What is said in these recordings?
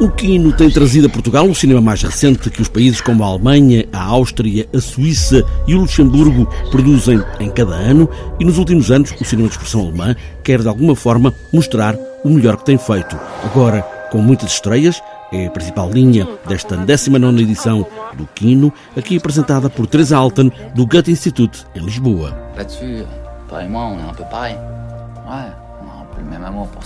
O Quino tem trazido a Portugal o cinema mais recente que os países como a Alemanha, a Áustria, a Suíça e o Luxemburgo produzem em cada ano e nos últimos anos o cinema de expressão alemã quer de alguma forma mostrar o melhor que tem feito. Agora, com muitas estreias, é a principal linha desta 19 edição do Quino, aqui apresentada por Teresa Alten, do Goethe Institute, em Lisboa. Là-dessus, toi et moi, on est un peu pareil. Ouais, on a un peu le même amour pour.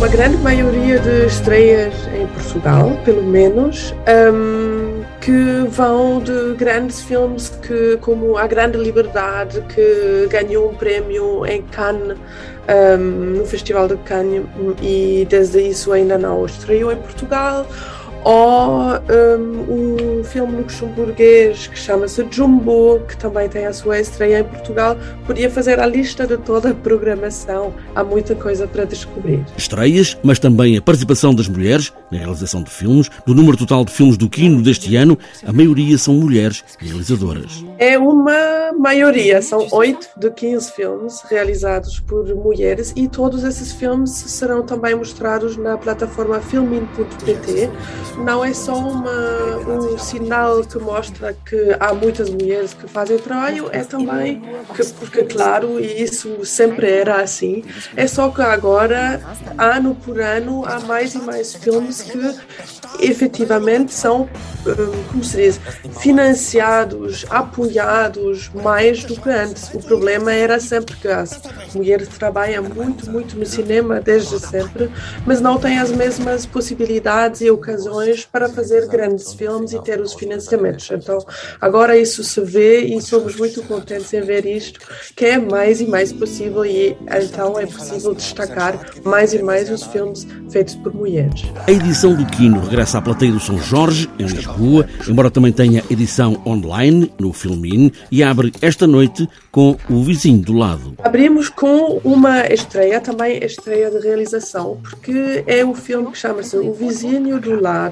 Uma grande maioria de estreias em Portugal, pelo menos, um, que vão de grandes filmes que, como A Grande Liberdade, que ganhou um prémio em Cannes, um, no Festival de Cannes, e desde isso ainda não estreou em Portugal ou um, um filme luxemburguês que chama-se Jumbo, que também tem a sua estreia em Portugal. Podia fazer a lista de toda a programação, há muita coisa para descobrir. Estreias, mas também a participação das mulheres na realização de filmes. Do número total de filmes do Quino deste ano, a maioria são mulheres realizadoras. É uma maioria, são 8 de 15 filmes realizados por mulheres e todos esses filmes serão também mostrados na plataforma filmin.pt não é só uma, um sinal que mostra que há muitas mulheres que fazem trabalho, é também, que, porque claro, e isso sempre era assim, é só que agora, ano por ano, há mais e mais filmes que efetivamente são, hum, como se diz, financiados, apoiados mais do que antes. O problema era sempre que as mulheres trabalham muito, muito no cinema desde sempre, mas não têm as mesmas possibilidades e ocasiões para fazer grandes filmes e ter os financiamentos. Então, agora isso se vê e somos muito contentes em ver isto, que é mais e mais possível e então é possível destacar mais e mais os filmes feitos por mulheres. A edição do Quino regressa à plateia do São Jorge, em Lisboa, embora também tenha edição online no Filmin e abre esta noite com O Vizinho do Lado. Abrimos com uma estreia, também estreia de realização, porque é o filme que chama-se O Vizinho do Lado,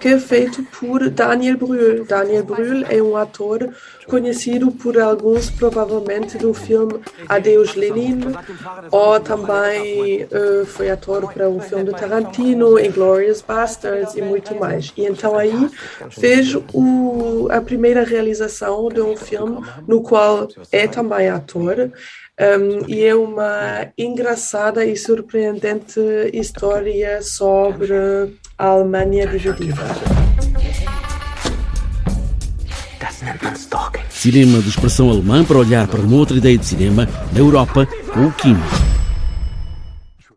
que é feito por Daniel Brühl. Daniel Brühl é um ator conhecido por alguns, provavelmente, do filme Adeus Lenin, ou também uh, foi ator para um filme de Tarantino, Inglourious Basterds e muito mais. E então aí fez o, a primeira realização de um filme no qual é também ator. Um, e é uma engraçada e surpreendente história sobre a Alemanha dividida. Cinema de expressão alemã para olhar para uma outra ideia de cinema na Europa com o Kim.